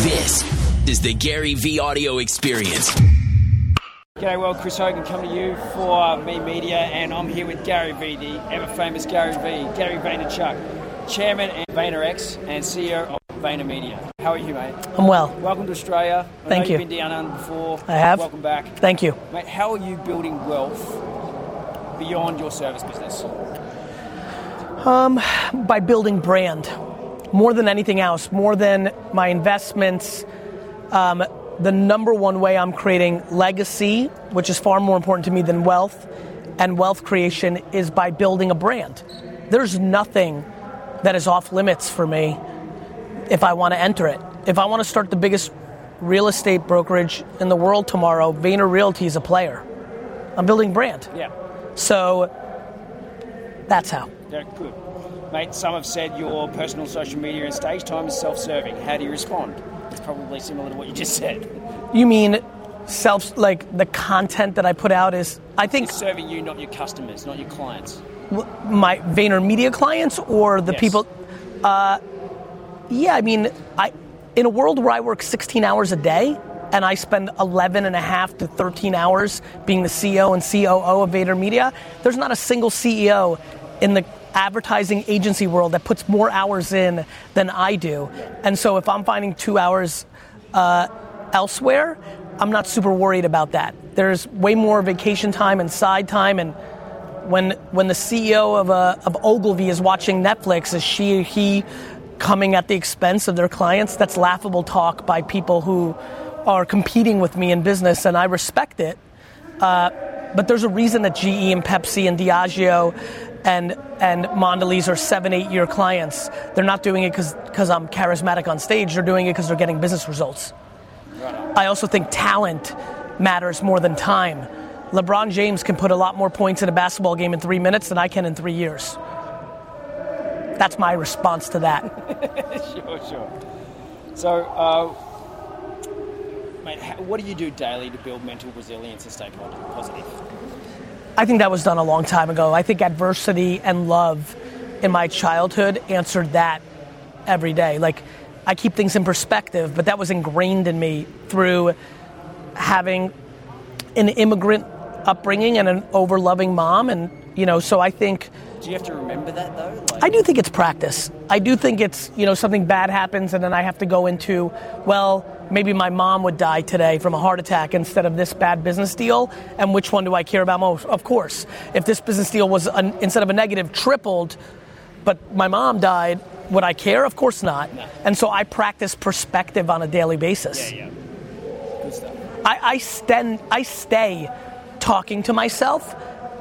This is the Gary Vee audio experience. G'day world, Chris Hogan coming to you for Me Media, and I'm here with Gary Vee, the ever famous Gary Vee, Gary Vaynerchuk, Chairman and VaynerX and CEO of Vayner Media. How are you, mate? I'm well. Welcome to Australia. I Thank know you. You've been down under before. I have. Welcome back, Thank you. mate. How are you building wealth beyond your service business? Um, By building brand, more than anything else, more than my investments, um, the number one way I'm creating legacy, which is far more important to me than wealth, and wealth creation is by building a brand. There's nothing that is off limits for me if I want to enter it. If I want to start the biggest real estate brokerage in the world tomorrow, Vayner Realty is a player. I'm building brand. Yeah, So that's how. yeah, good. Mate, some have said your personal social media and stage time is self-serving. How do you respond? It's probably similar to what you just said. You mean self, like the content that I put out is, I think It's serving you, not your customers, not your clients. my Vayner Media clients or the Yes. people. Uh, yeah, I mean, I in a world where I work 16 hours a day and I spend 11 and a half to 13 hours being the CEO and COO of Vayner Media, there's not a single CEO in the advertising agency world that puts more hours in than I do. And so if I'm finding two hours uh, elsewhere, I'm not super worried about that. There's way more vacation time and side time and when when the CEO of uh, of Ogilvy is watching Netflix, is she or he coming at the expense of their clients? That's laughable talk by people who are competing with me in business, and I respect it. Uh, but there's a reason that GE and Pepsi and Diageo and and Mondelez are seven, eight year clients. They're not doing it because I'm charismatic on stage. They're doing it because they're getting business results. I also think talent matters more than time. LeBron James can put a lot more points in a basketball game in three minutes than I can in three years. That's my response to that. Sure, sure. So, uh, mate, what do you do daily to build mental resilience and stay po- positive? I think that was done a long time ago. I think adversity and love in my childhood answered that every day. Like, I keep things in perspective, but that was ingrained in me through having an immigrant upbringing and an over loving mom. And, you know, so I think. Do you have to remember that though? Like, I do think it's practice. I do think it's, you know, something bad happens and then I have to go into, well, maybe my mom would die today from a heart attack instead of this bad business deal. And which one do I care about most? Of course. If this business deal was, an, instead of a negative, tripled, but my mom died, would I care? Of course not. And so I practice perspective on a daily basis. yeah, yeah. Good stuff. I, I, sten- I stay talking to myself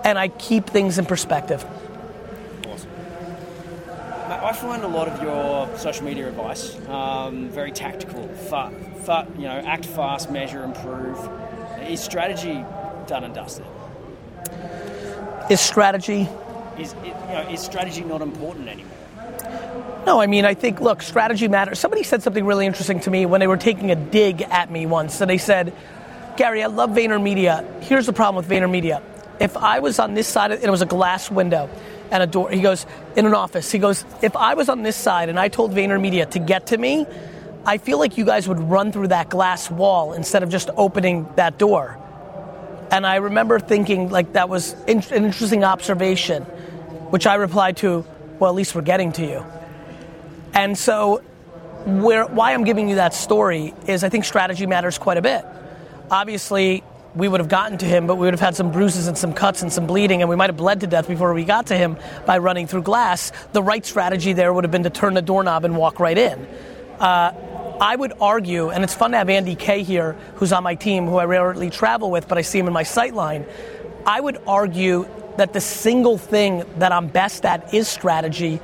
and I keep things in perspective. I find a lot of your social media advice um, very tactical. Fa- fa- you know, act fast, measure, improve. Is strategy done and dusted? Is strategy Is you know, is strategy not important anymore? No, I mean, I think, look, strategy matters. Somebody said something really interesting to me when they were taking a dig at me once. And they said, Gary, I love VaynerMedia. Here's the problem with VaynerMedia. If I was on this side, and it was a glass window a door, he goes, in an office, he goes, if I was on this side and I told VaynerMedia to get to me, I feel like you guys would run through that glass wall instead of just opening that door. And I remember thinking, like, that was in- an interesting observation, which I replied to, well, at least we're getting to you. And so, where, why I'm giving you that story is I think strategy matters quite a bit. Obviously, we would have gotten to him, but we would have had some bruises and some cuts and some bleeding, and we might have bled to death before we got to him by running through glass. The right strategy there would have been to turn the doorknob and walk right in. Uh, I would argue, and it's fun to have Andy Kay here, who's on my team, who I rarely travel with, but I see him in my sight line. I would argue that the single thing that I'm best at is strategy.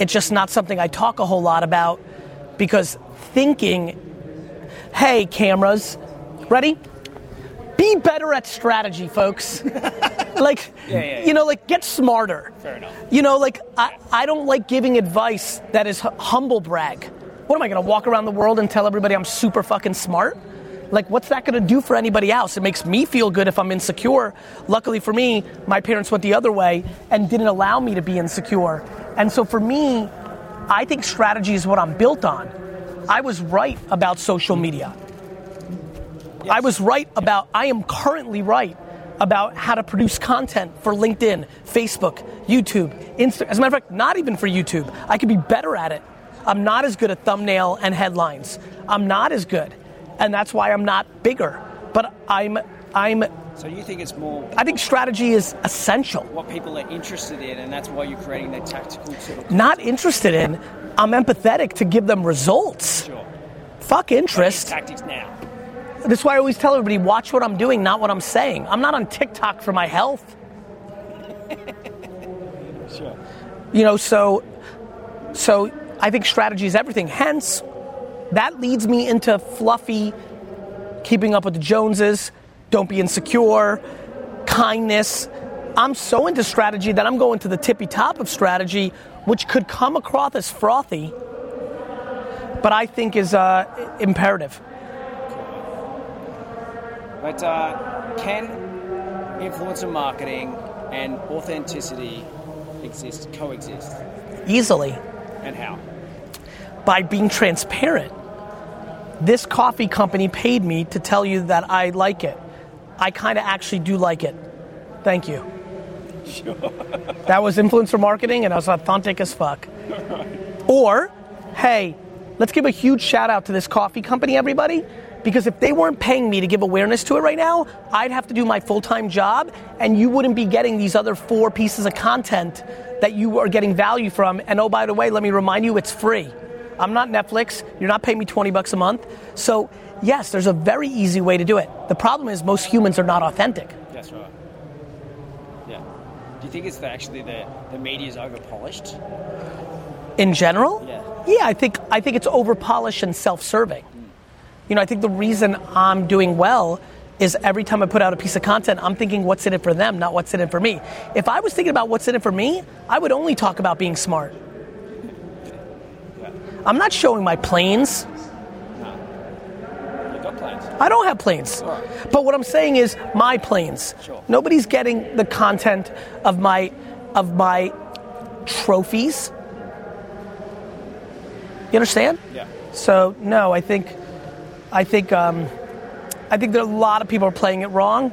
It's just not something I talk a whole lot about because thinking, hey, cameras, ready? Be better at strategy, folks. like, Yeah, yeah, you know, like get smarter. Fair enough. You know, like I, I don't like giving advice that is hu- humble brag. What am I gonna walk around the world and tell everybody I'm super fucking smart? Like, what's that gonna do for anybody else? It makes me feel good if I'm insecure. Luckily for me, my parents went the other way and didn't allow me to be insecure. And so for me, I think strategy is what I'm built on. I was right about social media. I was right about, I am currently right about how to produce content for LinkedIn, Facebook, YouTube, Instagram. As a matter of fact, not even for YouTube. I could be better at it. I'm not as good at thumbnail and headlines. I'm not as good. And that's why I'm not bigger. But I'm I'm So you think it's more I think strategy is essential. what people are interested in, and that's why you're creating that tactical sort of Not interested in, I'm empathetic to give them results. sure. Fuck interest. tactics now. That's why I always tell everybody watch what I'm doing, not what I'm saying. I'm not on TikTok for my health. Sure. You know, so so I think strategy is everything. Hence, that leads me into fluffy keeping up with the Joneses, don't be insecure, kindness. I'm so into strategy that I'm going to the tippy top of strategy, which could come across as frothy, but I think is uh, imperative. But uh, can influencer marketing and authenticity exist, coexist, Easily. and how? by being transparent. This coffee company paid me to tell you that I like it. I kind of actually do like it. Thank you. Sure. That was influencer marketing and I was authentic as fuck. Or, hey, let's give a huge shout out to this coffee company, everybody, because if they weren't paying me to give awareness to it right now, I'd have to do my full time job and you wouldn't be getting these other four pieces of content that you are getting value from. And oh, by the way, let me remind you, it's free. I'm not Netflix. You're not paying me 20 bucks a month. So, yes, there's a very easy way to do it. The problem is most humans are not authentic. That's right. Yeah. Do you think it's actually the the media is over polished? In general? Yeah. Yeah, I think I think it's over polished and self-serving. You know, I think the reason I'm doing well is every time I put out a piece of content, I'm thinking what's in it for them, not what's in it for me. If I was thinking about what's in it for me, I would only talk about being smart. I'm not showing my planes. You've got plans. I don't have planes. But what I'm saying is my planes. Sure. Nobody's getting the content of my of my trophies. You understand? Yeah. So no, I think I think um, I think that a lot of people are playing it wrong,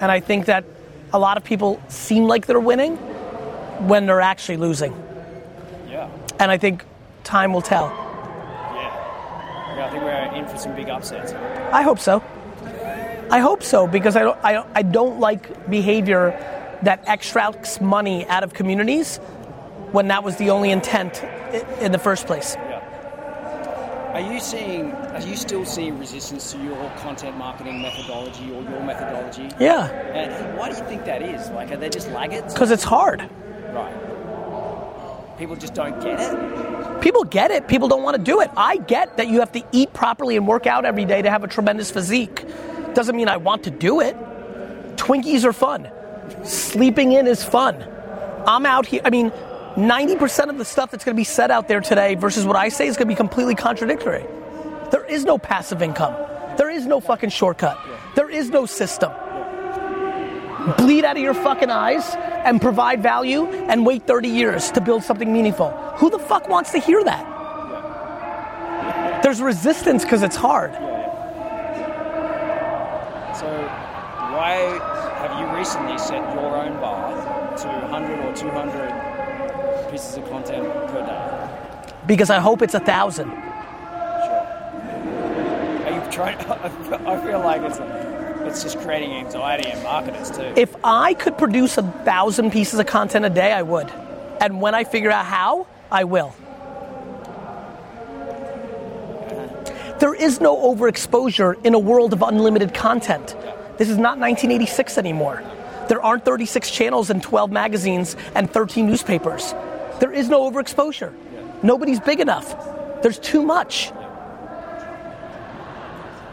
and I think that a lot of people seem like they're winning when they're actually losing. Yeah. And I think time will tell. Yeah. Yeah. I think we're in for some big upsets. I hope so. I hope so because I don't, I, don't- I don't like behavior that extracts money out of communities when that was the only intent in the first place. Are you seeing? Are you still seeing resistance to your content marketing methodology or your methodology? Yeah, And why do you think that is? Like, are they just laggards? because it's hard. Right. People just don't get it. People get it. People don't want to do it. I get that you have to eat properly and work out every day to have a tremendous physique. Doesn't mean I want to do it. Twinkies are fun. Sleeping in is fun. I'm out here. I mean, 90% of the stuff that's going to be said out there today versus what I say is going to be completely contradictory. There is no passive income. There is no fucking shortcut. There is no system. Bleed out of your fucking eyes and provide value and wait 30 years to build something meaningful. Who the fuck wants to hear that? There's resistance because it's hard. So, why have you recently set your own bar to 100 or 200 pieces of content per day? Because I hope it's a thousand. Sure. Are you trying? I feel like it's it's just creating anxiety in marketers too. If I could produce a thousand pieces of content a day, I would. And when I figure out how, I will. There is no overexposure in a world of unlimited content. This is not 1986 anymore. There aren't 36 channels and 12 magazines and 13 newspapers. There is no overexposure. Nobody's big enough. There's too much.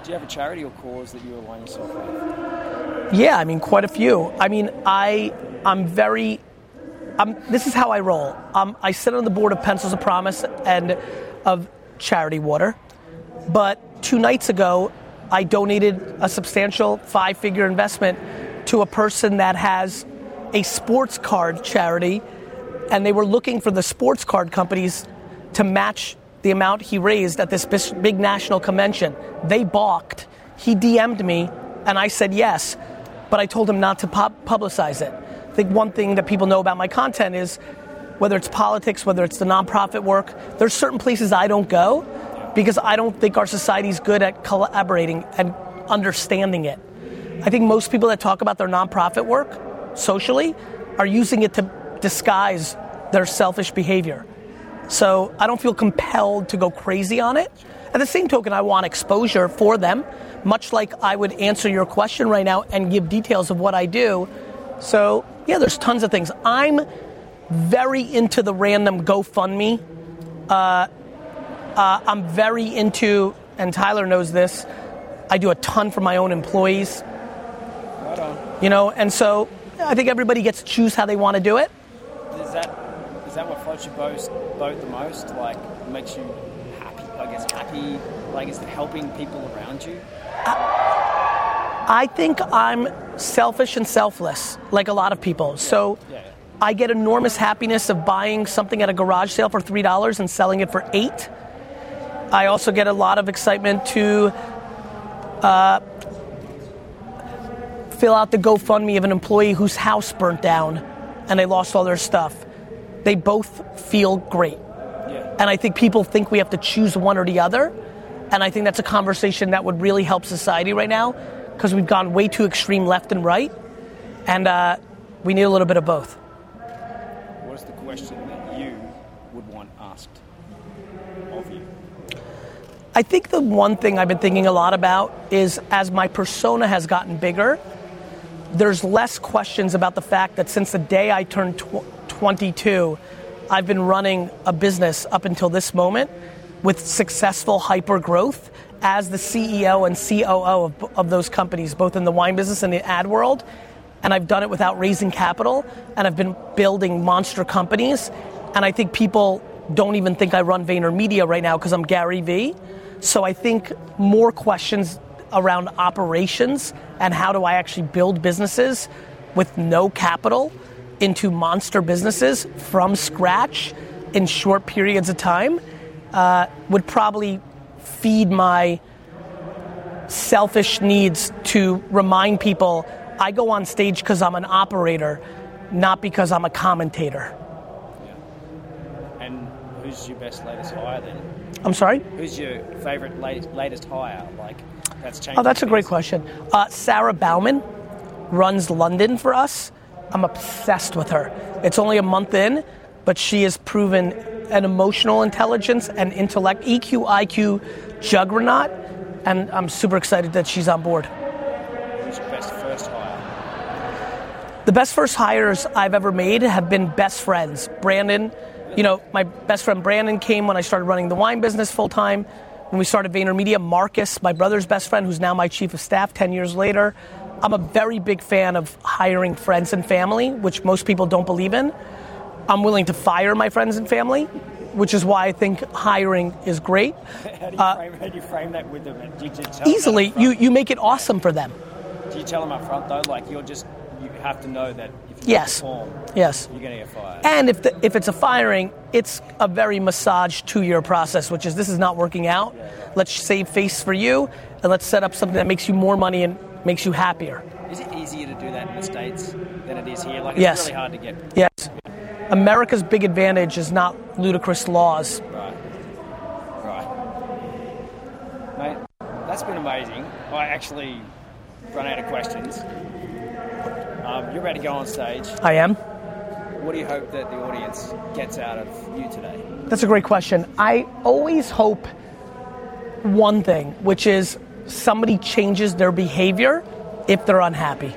Do you have a charity or cause that you align yourself with? Yeah, I mean, quite a few. I mean, I, I'm very. I'm, this is how I roll. Um, I sit on the board of Pencils of Promise and of Charity Water. But two nights ago, I donated a substantial five figure investment to a person that has a sports card charity, and they were looking for the sports card companies to match the amount he raised at this big national convention. They balked. He DM'd me, and I said yes, but I told him not to pop- publicize it. I think one thing that people know about my content is whether it's politics, whether it's the nonprofit work, there's certain places I don't go because I don't think our society's good at collaborating and understanding it. I think most people that talk about their nonprofit work socially are using it to disguise their selfish behavior. So I don't feel compelled to go crazy on it. At the same token, I want exposure for them, much like I would answer your question right now and give details of what I do. So, yeah, there's tons of things. I'm very into the random GoFundMe. Uh, uh, I'm very into, and Tyler knows this, I do a ton for my own employees. You know, and so I think everybody gets to choose how they want to do it. Is that what floats your boat, boat the most? Like makes you happy? I guess happy. Like is it helping people around you? I think I'm selfish and selfless, like a lot of people. So Yeah. I get enormous happiness of buying something at a garage sale for three dollars and selling it for eight. I also get a lot of excitement to uh, fill out the GoFundMe of an employee whose house burnt down and they lost all their stuff. They both feel great. Yeah. And I think people think we have to choose one or the other. And I think that's a conversation that would really help society right now because we've gone way too extreme left and right. And uh, we need a little bit of both. What is the question that you would want asked of you? I think the one thing I've been thinking a lot about is as my persona has gotten bigger, there's less questions about the fact that since the day I turned tw- 22, I've been running a business up until this moment with successful hyper growth as the CEO and COO of, of those companies, both in the wine business and the ad world. And I've done it without raising capital, and I've been building monster companies. And I think people don't even think I run VaynerMedia right now because I'm Gary Vee. So I think more questions around operations and how do I actually build businesses with no capital into monster businesses from scratch in short periods of time uh, would probably feed my selfish needs to remind people I go on stage because I'm an operator, not because I'm a commentator. Yeah. And who's your best latest hire then? I'm sorry? Who's your favourite latest, latest hire? Like that's changed. Oh, that's a great question. Uh, Sarah Bauman runs London for us. I'm obsessed with her. It's only a month in, but she has proven an emotional intelligence and intellect, EQ, IQ juggernaut, and I'm super excited that she's on board. Who's your best first hire? The best first hires I've ever made have been best friends. Brandon, you know, my best friend Brandon came when I started running the wine business full time. When we started VaynerMedia, Marcus, my brother's best friend, who's now my chief of staff 10 years later. I'm a very big fan of hiring friends and family, which most people don't believe in. I'm willing to fire my friends and family, which is why I think hiring is great. How do you, frame, how do you frame that with them? Do you them Uh, Easily, up you, you make it awesome for them. Do you tell them up front though? Like you're just you have to know that if you yes. perform, yes, you're going to get fired. And if, the, if it's a firing, it's a very massaged two year process, which is this is not working out. Let's save face for you, and let's set up something that makes you more money and makes you happier. Is it easier to do that in the states than it is here? Like it's Yes. really hard to get Yes. America's big advantage is not ludicrous laws. right. Right. Mate, that's been amazing. I actually run out of questions. Um, you're about to go on stage. I am. What do you hope that the audience gets out of you today? That's a great question. I always hope one thing, which is somebody changes their behavior if they're unhappy.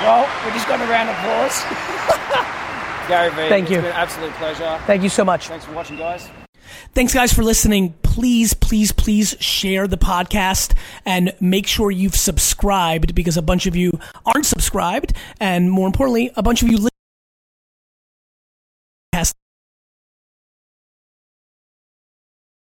Well, we just got a round of applause. Gary Vee, Thank it's you. been an absolute pleasure. Thank you so much. Thanks for watching, guys. Thanks, guys, for listening. Please, please, please share the podcast and make sure you've subscribed because a bunch of you aren't subscribed. And more importantly, a bunch of you